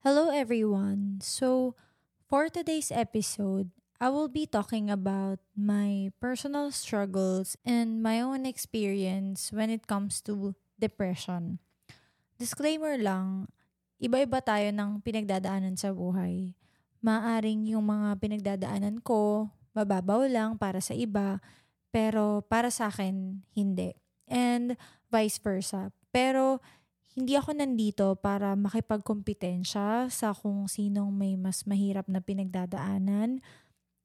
Hello, everyone. So, for today's episode, I will be talking about my personal struggles and my own experience when it comes to depression. Disclaimer lang, iba-iba tayo ng pinagdadaanan sa buhay. Maaring yung mga pinagdadaanan ko, mababaw lang para sa iba, pero para sa akin, hindi. And vice versa. Pero hindi ako nandito para makipagkompetensya sa kung sinong may mas mahirap na pinagdadaanan.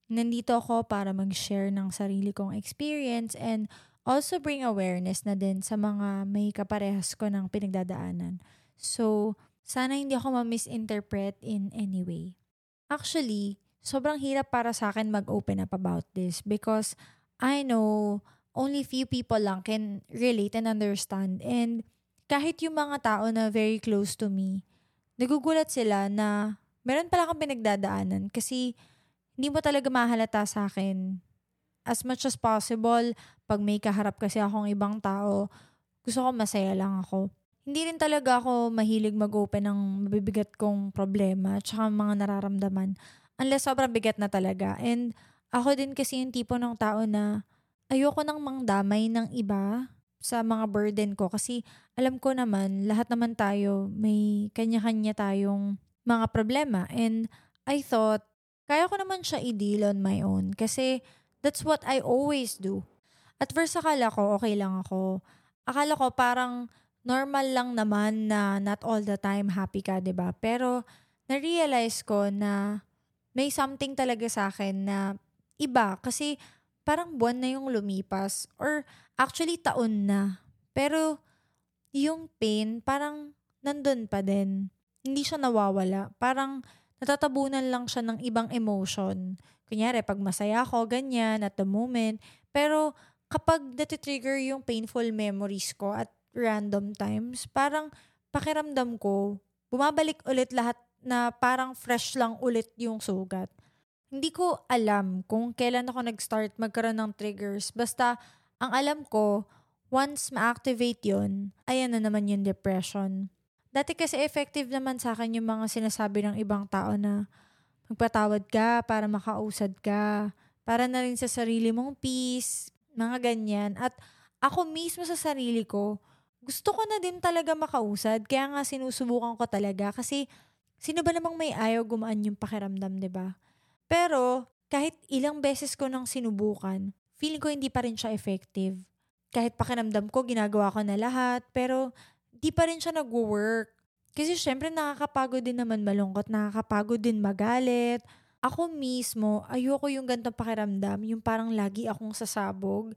Nandito ako para mag-share ng sarili kong experience and also bring awareness na din sa mga may kaparehas ko ng pinagdadaanan. So, sana hindi ako ma-misinterpret in any way. Actually, sobrang hirap para sa akin mag-open up about this because I know only few people lang can relate and understand and kahit yung mga tao na very close to me, nagugulat sila na meron pala akong pinagdadaanan kasi hindi mo talaga mahalata sa akin. As much as possible, pag may kaharap kasi akong ibang tao, gusto ko masaya lang ako. Hindi rin talaga ako mahilig mag-open ng mabibigat kong problema at mga nararamdaman unless sobrang bigat na talaga. And ako din kasi yung tipo ng tao na ayoko nang mangdamay ng iba sa mga burden ko kasi alam ko naman lahat naman tayo may kanya-kanya tayong mga problema and I thought kaya ko naman siya i-deal on my own kasi that's what I always do. At first akala ko okay lang ako. Akala ko parang normal lang naman na not all the time happy ka, 'di ba? Pero na-realize ko na may something talaga sa akin na iba kasi parang buwan na yung lumipas or Actually, taon na. Pero, yung pain, parang nandun pa din. Hindi siya nawawala. Parang natatabunan lang siya ng ibang emotion. Kunyari, pag masaya ako, ganyan, at the moment. Pero, kapag natitrigger yung painful memories ko at random times, parang pakiramdam ko, bumabalik ulit lahat na parang fresh lang ulit yung sugat. Hindi ko alam kung kailan ako nag-start magkaroon ng triggers. Basta, ang alam ko, once ma-activate yun, ayan na naman yung depression. Dati kasi effective naman sa akin yung mga sinasabi ng ibang tao na magpatawad ka para makausad ka, para na rin sa sarili mong peace, mga ganyan. At ako mismo sa sarili ko, gusto ko na din talaga makausad, kaya nga sinusubukan ko talaga kasi sino ba namang may ayaw gumaan yung pakiramdam, 'di ba? Pero kahit ilang beses ko nang sinubukan, feeling ko hindi pa rin siya effective. Kahit pakinamdam ko, ginagawa ko na lahat, pero di pa rin siya nag-work. Kasi syempre nakakapagod din naman malungkot, nakakapagod din magalit. Ako mismo, ayoko yung gantong pakiramdam, yung parang lagi akong sasabog.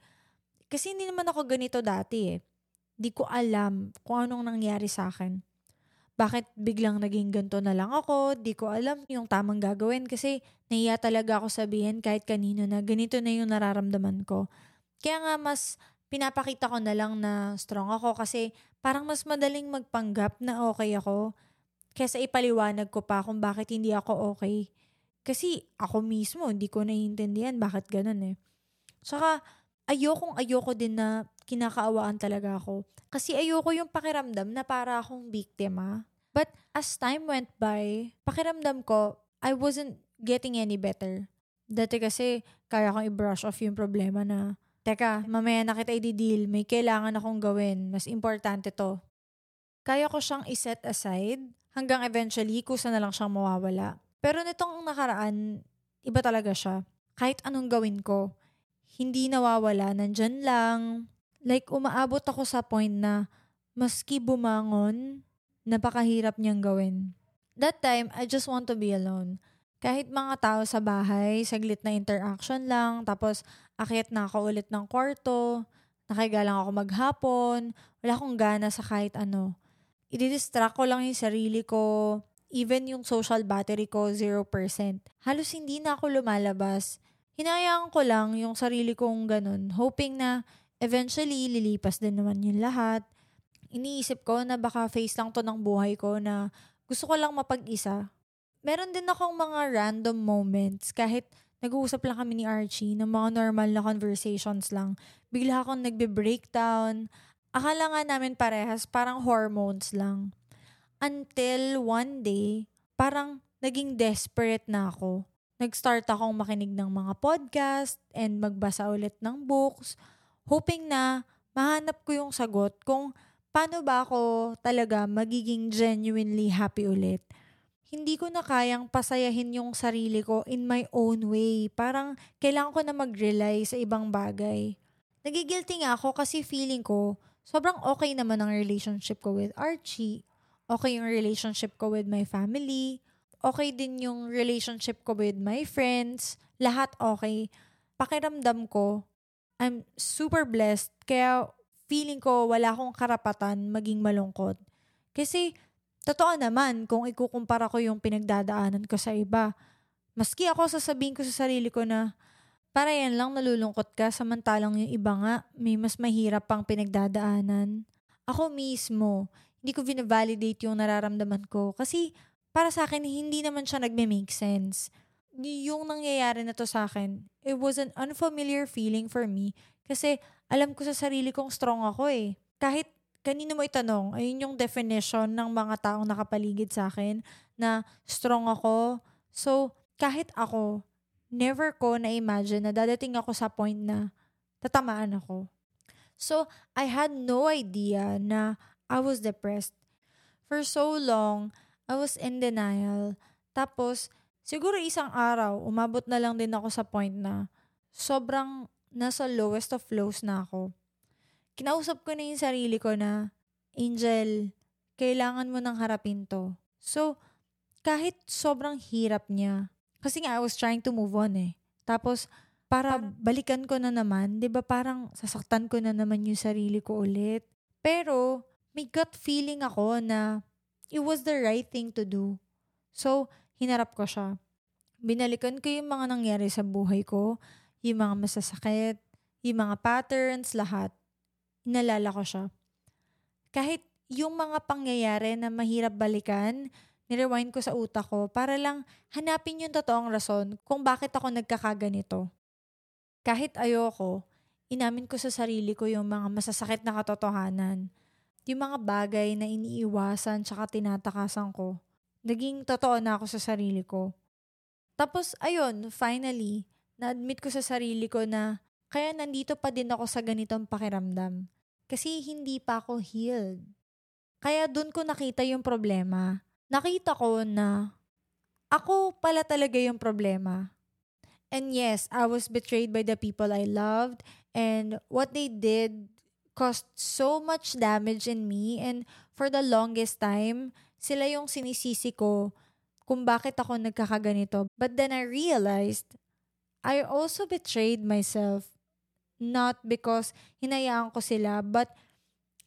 Kasi hindi naman ako ganito dati eh. Di ko alam kung anong nangyari sa akin bakit biglang naging ganto na lang ako, di ko alam yung tamang gagawin kasi naiya talaga ako sabihin kahit kanino na ganito na yung nararamdaman ko. Kaya nga mas pinapakita ko na lang na strong ako kasi parang mas madaling magpanggap na okay ako kaysa ipaliwanag ko pa kung bakit hindi ako okay. Kasi ako mismo, hindi ko naiintindihan bakit ganun eh. Saka, ayokong ayoko din na kinakaawaan talaga ako. Kasi ayoko yung pakiramdam na para akong biktima. But as time went by, pakiramdam ko, I wasn't getting any better. Dati kasi, kaya kong i-brush off yung problema na, teka, mamaya na kita i-deal, may kailangan akong gawin, mas importante to. Kaya ko siyang i-set aside hanggang eventually kusa na lang siyang mawawala. Pero nitong nakaraan, iba talaga siya. Kahit anong gawin ko, hindi nawawala, nandyan lang, Like, umaabot ako sa point na maski bumangon, napakahirap niyang gawin. That time, I just want to be alone. Kahit mga tao sa bahay, saglit na interaction lang, tapos akit na ako ulit ng kwarto, nakahiga lang ako maghapon, wala akong gana sa kahit ano. I-distract ko lang yung sarili ko, even yung social battery ko, 0%. Halos hindi na ako lumalabas. Hinayaan ko lang yung sarili kong ganun, hoping na Eventually, lilipas din naman yung lahat. Iniisip ko na baka face lang to ng buhay ko na gusto ko lang mapag-isa. Meron din akong mga random moments kahit nag-uusap lang kami ni Archie ng mga normal na conversations lang. Bigla akong nagbe-breakdown. Akala nga namin parehas, parang hormones lang. Until one day, parang naging desperate na ako. Nag-start akong makinig ng mga podcast and magbasa ulit ng books, hoping na mahanap ko yung sagot kung paano ba ako talaga magiging genuinely happy ulit. Hindi ko na kayang pasayahin yung sarili ko in my own way. Parang kailangan ko na mag-rely sa ibang bagay. Nagigilty nga ako kasi feeling ko sobrang okay naman ang relationship ko with Archie okay yung relationship ko with my family, okay din yung relationship ko with my friends, lahat okay. Pakiramdam ko, I'm super blessed, kaya feeling ko wala akong karapatan maging malungkot. Kasi, totoo naman, kung ikukumpara ko yung pinagdadaanan ko sa iba, maski ako sasabihin ko sa sarili ko na, para yan lang nalulungkot ka, samantalang yung iba nga, may mas mahirap pang pinagdadaanan. Ako mismo, hindi ko vina-validate yung nararamdaman ko. Kasi para sa akin, hindi naman siya nagme-make sense. Yung nangyayari na to sa akin, it was an unfamiliar feeling for me kasi alam ko sa sarili kong strong ako eh. Kahit kanino mo itanong, ayun yung definition ng mga taong nakapaligid sa akin na strong ako. So, kahit ako, never ko na-imagine na dadating ako sa point na tatamaan ako. So, I had no idea na I was depressed. For so long, I was in denial. Tapos, siguro isang araw, umabot na lang din ako sa point na sobrang nasa lowest of lows na ako. Kinausap ko na yung sarili ko na, Angel, kailangan mo nang harapin to. So, kahit sobrang hirap niya, kasi nga I was trying to move on eh. Tapos, para balikan ko na naman, di ba parang sasaktan ko na naman yung sarili ko ulit. Pero, may gut feeling ako na it was the right thing to do. So, hinarap ko siya. Binalikan ko yung mga nangyari sa buhay ko, yung mga masasakit, yung mga patterns, lahat. Inalala ko siya. Kahit yung mga pangyayari na mahirap balikan, nirewind ko sa utak ko para lang hanapin yung totoong rason kung bakit ako nagkakaganito. Kahit ayoko, inamin ko sa sarili ko yung mga masasakit na katotohanan yung mga bagay na iniiwasan tsaka tinatakasan ko, naging totoo na ako sa sarili ko. Tapos, ayun, finally, na-admit ko sa sarili ko na kaya nandito pa din ako sa ganitong pakiramdam. Kasi hindi pa ako healed. Kaya dun ko nakita yung problema. Nakita ko na ako pala talaga yung problema. And yes, I was betrayed by the people I loved and what they did caused so much damage in me and for the longest time, sila yung sinisisi ko kung bakit ako nagkakaganito. But then I realized, I also betrayed myself. Not because hinayaan ko sila, but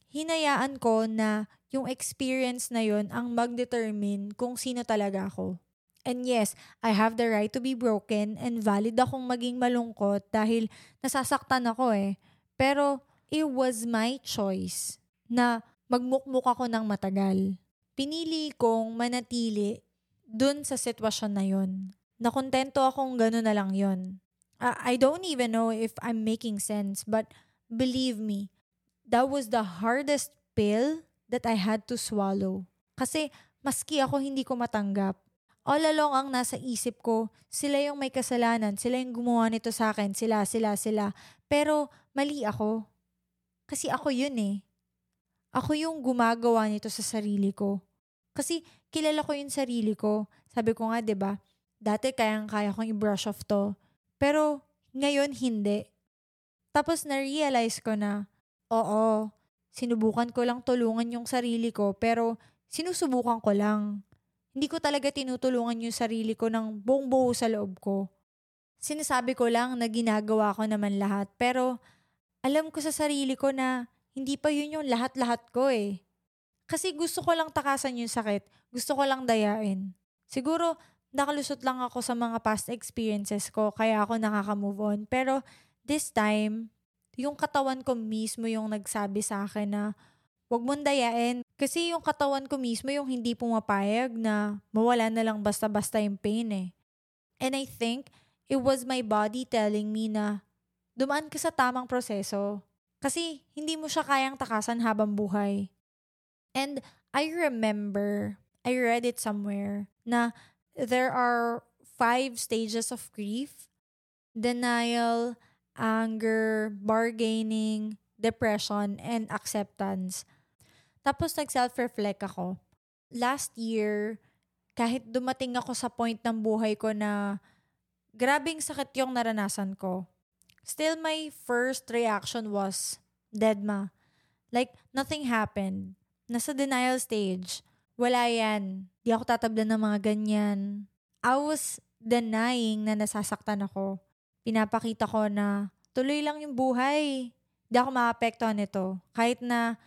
hinayaan ko na yung experience na yon ang mag-determine kung sino talaga ako. And yes, I have the right to be broken and valid akong maging malungkot dahil nasasaktan ako eh. Pero it was my choice na magmukmuk ako ng matagal. Pinili kong manatili dun sa sitwasyon na yon. Nakontento akong gano'n na lang yon. I don't even know if I'm making sense, but believe me, that was the hardest pill that I had to swallow. Kasi maski ako hindi ko matanggap. All along ang nasa isip ko, sila yung may kasalanan, sila yung gumawa nito sa akin, sila, sila, sila. Pero mali ako. Kasi ako yun eh. Ako yung gumagawa nito sa sarili ko. Kasi kilala ko yung sarili ko. Sabi ko nga, 'di ba? Dati kayang-kaya kong i-brush off to. Pero ngayon hindi. Tapos na-realize ko na, oo, sinubukan ko lang tulungan yung sarili ko, pero sinusubukan ko lang. Hindi ko talaga tinutulungan yung sarili ko ng buong buo sa loob ko. Sinasabi ko lang na ginagawa ko naman lahat, pero alam ko sa sarili ko na hindi pa yun yung lahat-lahat ko eh. Kasi gusto ko lang takasan yung sakit. Gusto ko lang dayain. Siguro, nakalusot lang ako sa mga past experiences ko, kaya ako nakaka-move on. Pero, this time, yung katawan ko mismo yung nagsabi sa akin na wag mong dayain. Kasi yung katawan ko mismo yung hindi pumapayag na mawala na lang basta-basta yung pain eh. And I think it was my body telling me na dumaan ka sa tamang proseso. Kasi hindi mo siya kayang takasan habang buhay. And I remember, I read it somewhere na there are five stages of grief. Denial, anger, bargaining, depression, and acceptance. Tapos nag-self-reflect ako. Last year, kahit dumating ako sa point ng buhay ko na grabing sakit yung naranasan ko, still my first reaction was, deadma. Like, nothing happened. Nasa denial stage. Wala yan. Di ako tatablan ng mga ganyan. I was denying na nasasaktan ako. Pinapakita ko na tuloy lang yung buhay. Di ako maapektuhan nito. Kahit na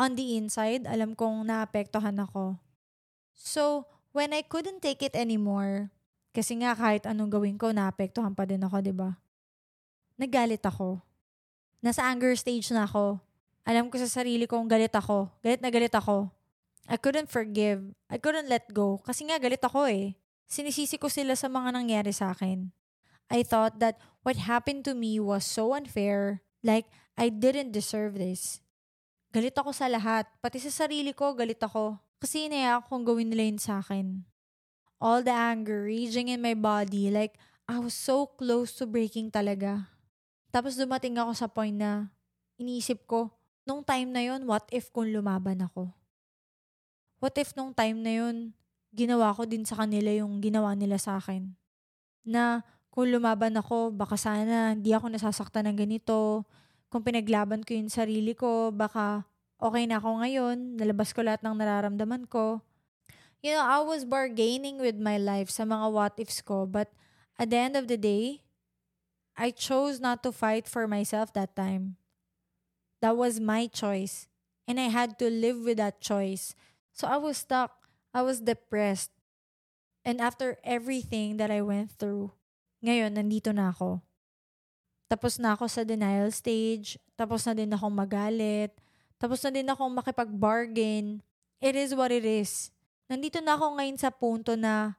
on the inside, alam kong naapektuhan ako. So, when I couldn't take it anymore, kasi nga kahit anong gawin ko, naapektuhan pa din ako, di ba? Nagalit ako. Nasa anger stage na ako. Alam ko sa sarili kong galit ako. Galit na galit ako. I couldn't forgive. I couldn't let go. Kasi nga galit ako eh. Sinisisi ko sila sa mga nangyari sa akin. I thought that what happened to me was so unfair. Like, I didn't deserve this. Galit ako sa lahat. Pati sa sarili ko, galit ako. Kasi inaya akong gawin nila yun sa akin all the anger raging in my body. Like, I was so close to breaking talaga. Tapos dumating ako sa point na iniisip ko, nung time na yon what if kung lumaban ako? What if nung time na yon ginawa ko din sa kanila yung ginawa nila sa akin? Na kung lumaban ako, baka sana hindi ako nasasaktan ng ganito. Kung pinaglaban ko yung sarili ko, baka okay na ako ngayon, nalabas ko lahat ng nararamdaman ko you know, I was bargaining with my life sa mga what ifs ko. But at the end of the day, I chose not to fight for myself that time. That was my choice. And I had to live with that choice. So I was stuck. I was depressed. And after everything that I went through, ngayon, nandito na ako. Tapos na ako sa denial stage. Tapos na din akong magalit. Tapos na din akong makipag-bargain. It is what it is nandito na ako ngayon sa punto na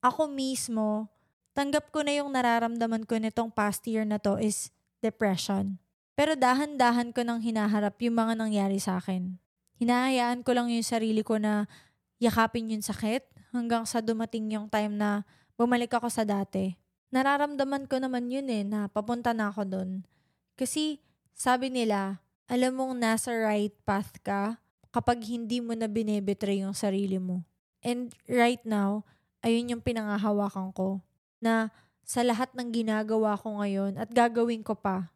ako mismo, tanggap ko na yung nararamdaman ko nitong past year na to is depression. Pero dahan-dahan ko nang hinaharap yung mga nangyari sa akin. Hinahayaan ko lang yung sarili ko na yakapin yung sakit hanggang sa dumating yung time na bumalik ako sa dati. Nararamdaman ko naman yun eh, na papunta na ako doon. Kasi sabi nila, alam mong nasa right path ka kapag hindi mo na binebetray yung sarili mo. And right now, ayun yung pinangahawakan ko na sa lahat ng ginagawa ko ngayon at gagawin ko pa,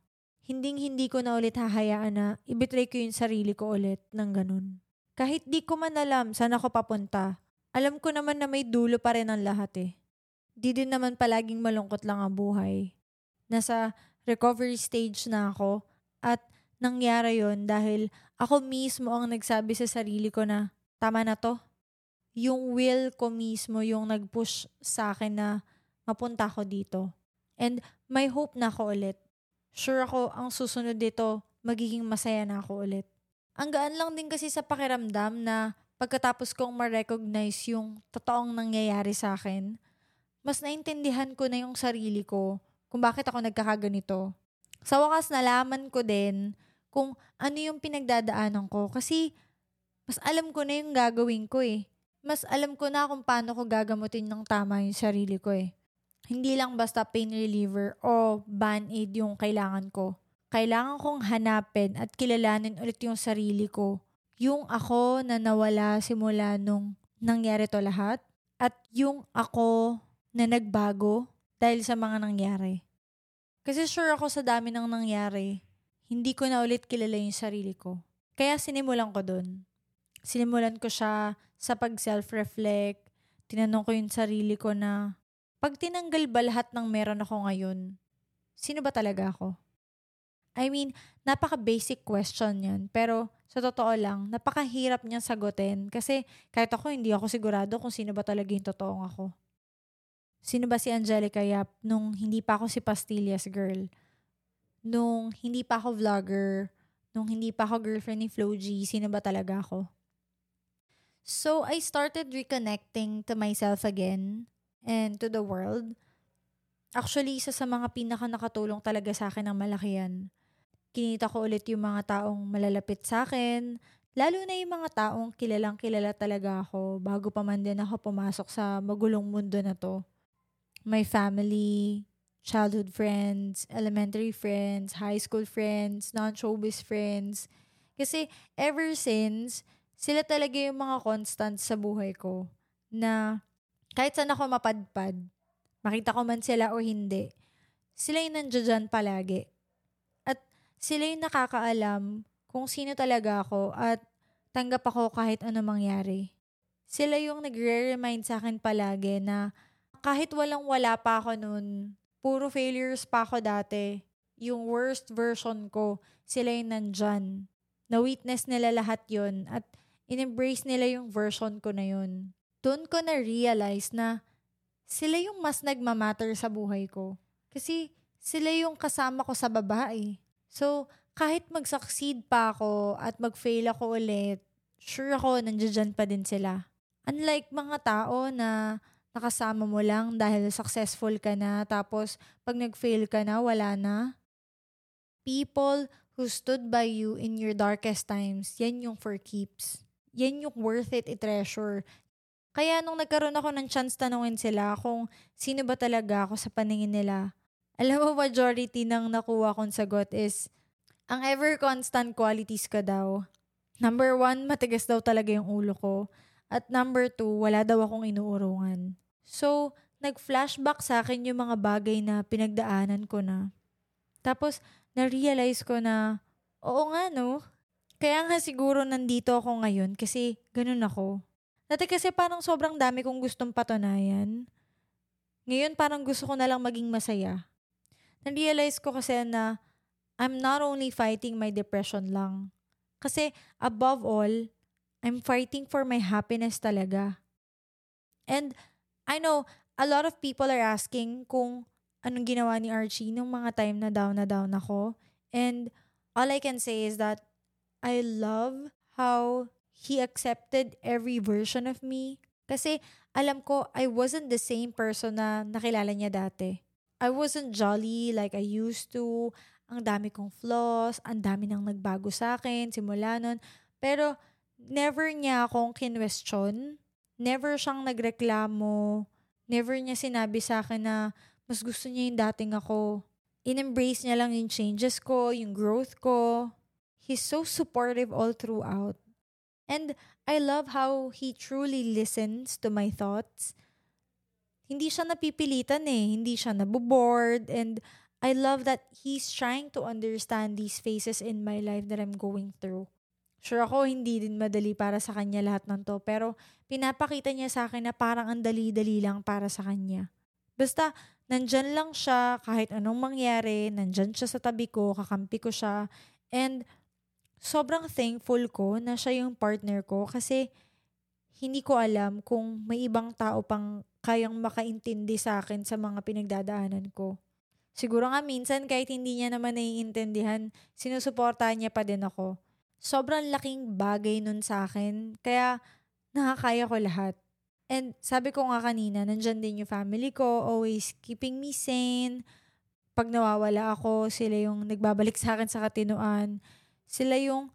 hinding hindi ko na ulit hahayaan na ibitray ko yung sarili ko ulit ng ganun. Kahit di ko man alam saan ako papunta, alam ko naman na may dulo pa rin ang lahat eh. Di din naman palaging malungkot lang ang buhay. Nasa recovery stage na ako at nangyari yon dahil ako mismo ang nagsabi sa sarili ko na tama na to, yung will ko mismo yung nag-push sa akin na mapunta ako dito. And may hope na ako ulit. Sure ako, ang susunod dito, magiging masaya na ako ulit. Ang gaan lang din kasi sa pakiramdam na pagkatapos kong ma-recognize yung totoong nangyayari sa akin, mas naintindihan ko na yung sarili ko kung bakit ako nagkakaganito. Sa wakas, nalaman ko din kung ano yung pinagdadaanan ko kasi mas alam ko na yung gagawin ko eh mas alam ko na kung paano ko gagamutin ng tama yung sarili ko eh. Hindi lang basta pain reliever o band-aid yung kailangan ko. Kailangan kong hanapin at kilalanin ulit yung sarili ko. Yung ako na nawala simula nung nangyari to lahat at yung ako na nagbago dahil sa mga nangyari. Kasi sure ako sa dami ng nangyari, hindi ko na ulit kilala yung sarili ko. Kaya sinimulan ko dun. Sinimulan ko siya sa pag-self-reflect, tinanong ko yung sarili ko na, pag tinanggal ba lahat ng meron ako ngayon, sino ba talaga ako? I mean, napaka-basic question yan. Pero sa totoo lang, napakahirap niyang sagutin kasi kahit ako hindi ako sigurado kung sino ba talaga yung totoong ako. Sino ba si Angelica Yap nung hindi pa ako si Pastillas girl? Nung hindi pa ako vlogger? Nung hindi pa ako girlfriend ni Flo G? Sino ba talaga ako? So, I started reconnecting to myself again and to the world. Actually, isa sa mga pinaka nakatulong talaga sa akin ng malaki yan. Kinita ko ulit yung mga taong malalapit sa akin, Lalo na yung mga taong kilalang kilala talaga ako bago pa man din ako pumasok sa magulong mundo na to. My family, childhood friends, elementary friends, high school friends, non-showbiz friends. Kasi ever since, sila talaga yung mga constant sa buhay ko na kahit saan ako mapadpad, makita ko man sila o hindi, sila yung nandiyan palagi. At sila yung nakakaalam kung sino talaga ako at tanggap ako kahit ano mangyari. Sila yung nagre-remind sa akin palagi na kahit walang wala pa ako noon, puro failures pa ako dati. Yung worst version ko, sila yung nandyan. Na-witness nila lahat yon at in-embrace nila yung version ko na yun. Doon ko na-realize na sila yung mas nagmamatter sa buhay ko. Kasi sila yung kasama ko sa babae. So, kahit mag-succeed pa ako at mag-fail ako ulit, sure ako nandiyan pa din sila. Unlike mga tao na nakasama mo lang dahil successful ka na, tapos pag nag-fail ka na, wala na. People who stood by you in your darkest times, yan yung for keeps. Yan yung worth it i-treasure. Kaya nung nagkaroon ako ng chance tanungin sila kung sino ba talaga ako sa paningin nila, alam mo, majority ng nakuha kong sagot is, ang ever constant qualities ka daw. Number one, matigas daw talaga yung ulo ko. At number two, wala daw akong inuurungan. So, nag-flashback sa akin yung mga bagay na pinagdaanan ko na. Tapos, na-realize ko na, oo nga no, kaya nga siguro nandito ako ngayon kasi ganun ako. Dati kasi parang sobrang dami kong gustong patunayan. Ngayon parang gusto ko na lang maging masaya. Na-realize ko kasi na I'm not only fighting my depression lang. Kasi above all, I'm fighting for my happiness talaga. And I know a lot of people are asking kung anong ginawa ni Archie nung mga time na down na down ako. And all I can say is that I love how he accepted every version of me. Kasi alam ko, I wasn't the same person na nakilala niya dati. I wasn't jolly like I used to. Ang dami kong flaws, ang dami nang nagbago sa akin simula nun. Pero never niya akong kinwestiyon never siyang nagreklamo. Never niya sinabi sa akin na mas gusto niya yung dating ako. In-embrace niya lang yung changes ko, yung growth ko. He's so supportive all throughout. And I love how he truly listens to my thoughts. Hindi siya napipilitan eh. Hindi siya nabobored. And I love that he's trying to understand these phases in my life that I'm going through. Sure ako, hindi din madali para sa kanya lahat ng to. Pero pinapakita niya sa akin na parang ang dali-dali lang para sa kanya. Basta, nandyan lang siya kahit anong mangyari, nandyan siya sa tabi ko, kakampi ko siya. And sobrang thankful ko na siya yung partner ko kasi hindi ko alam kung may ibang tao pang kayang makaintindi sa akin sa mga pinagdadaanan ko. Siguro nga minsan kahit hindi niya naman naiintindihan, sinusuportahan niya pa din ako sobrang laking bagay nun sa akin. Kaya nakakaya ko lahat. And sabi ko nga kanina, nandyan din yung family ko, always keeping me sane. Pag nawawala ako, sila yung nagbabalik sa akin sa katinuan. Sila yung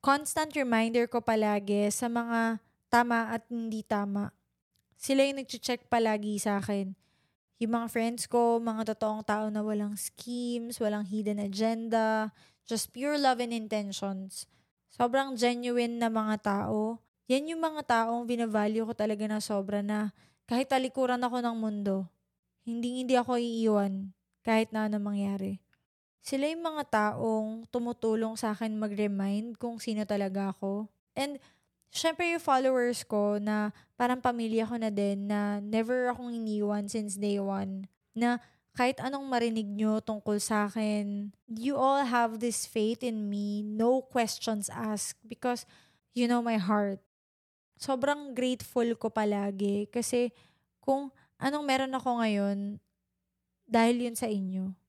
constant reminder ko palagi sa mga tama at hindi tama. Sila yung nag-check palagi sa akin. Yung mga friends ko, mga totoong tao na walang schemes, walang hidden agenda, Just pure love and intentions. Sobrang genuine na mga tao. Yan yung mga taong binavalue ko talaga na sobra na kahit talikuran ako ng mundo, hindi hindi ako iiwan kahit na ano mangyari. Sila yung mga taong tumutulong sa akin mag-remind kung sino talaga ako. And syempre yung followers ko na parang pamilya ko na din na never akong iniwan since day one. Na kahit anong marinig nyo tungkol sa akin, you all have this faith in me, no questions asked because you know my heart. Sobrang grateful ko palagi kasi kung anong meron ako ngayon, dahil yun sa inyo.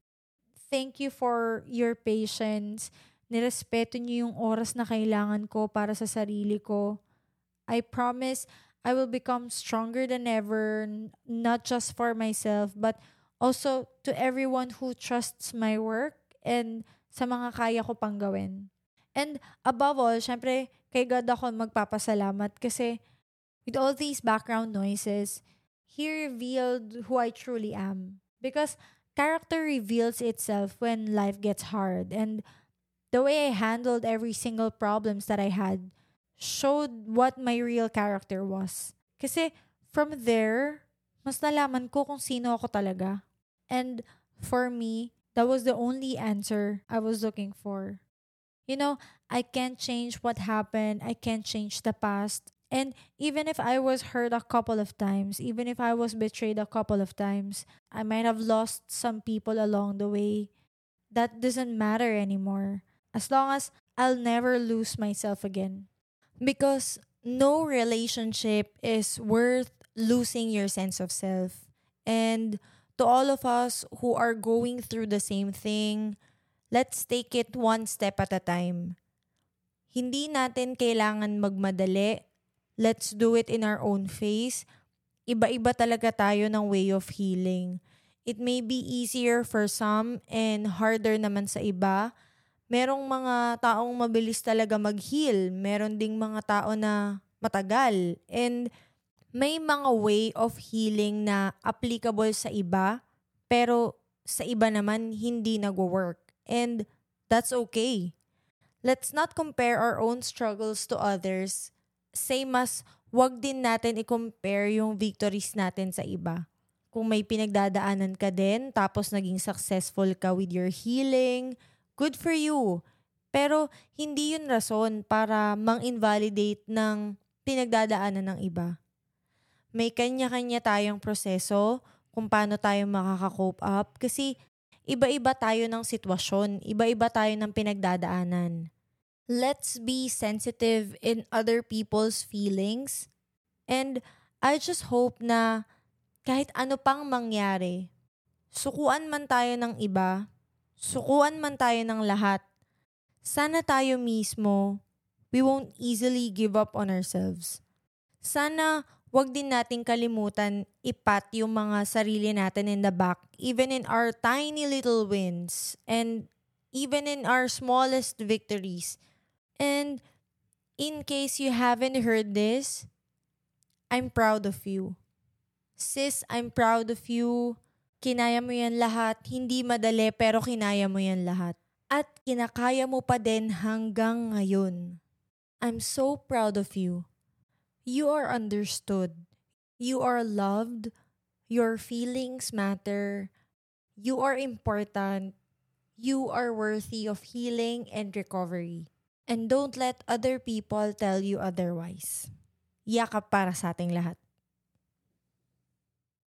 Thank you for your patience. Nirespeto niyo yung oras na kailangan ko para sa sarili ko. I promise I will become stronger than ever, not just for myself, but Also, to everyone who trusts my work and sa mga kaya ko pang gawin. And above all, syempre, kay God ako magpapasalamat kasi with all these background noises, He revealed who I truly am. Because character reveals itself when life gets hard. And the way I handled every single problems that I had showed what my real character was. Kasi from there, mas nalaman ko kung sino ako talaga. And for me, that was the only answer I was looking for. You know, I can't change what happened. I can't change the past. And even if I was hurt a couple of times, even if I was betrayed a couple of times, I might have lost some people along the way. That doesn't matter anymore. As long as I'll never lose myself again. Because no relationship is worth losing your sense of self. And to all of us who are going through the same thing, let's take it one step at a time. Hindi natin kailangan magmadali. Let's do it in our own pace. Iba-iba talaga tayo ng way of healing. It may be easier for some and harder naman sa iba. Merong mga taong mabilis talaga mag-heal. Meron ding mga tao na matagal. And may mga way of healing na applicable sa iba, pero sa iba naman hindi nagwo-work. And that's okay. Let's not compare our own struggles to others. Same as wag din natin i-compare yung victories natin sa iba. Kung may pinagdadaanan ka din, tapos naging successful ka with your healing, good for you. Pero hindi yun rason para mang-invalidate ng pinagdadaanan ng iba. May kanya-kanya tayong proseso kung paano tayo makaka-cope up kasi iba-iba tayo ng sitwasyon, iba-iba tayo ng pinagdadaanan. Let's be sensitive in other people's feelings. And I just hope na kahit ano pang mangyari, sukuan man tayo ng iba, sukuan man tayo ng lahat, sana tayo mismo, we won't easily give up on ourselves. Sana wag din nating kalimutan ipat yung mga sarili natin in the back, even in our tiny little wins, and even in our smallest victories. And in case you haven't heard this, I'm proud of you. Sis, I'm proud of you. Kinaya mo yan lahat. Hindi madali pero kinaya mo yan lahat. At kinakaya mo pa din hanggang ngayon. I'm so proud of you. You are understood. You are loved. Your feelings matter. You are important. You are worthy of healing and recovery. And don't let other people tell you otherwise. Yakap para sa ating lahat.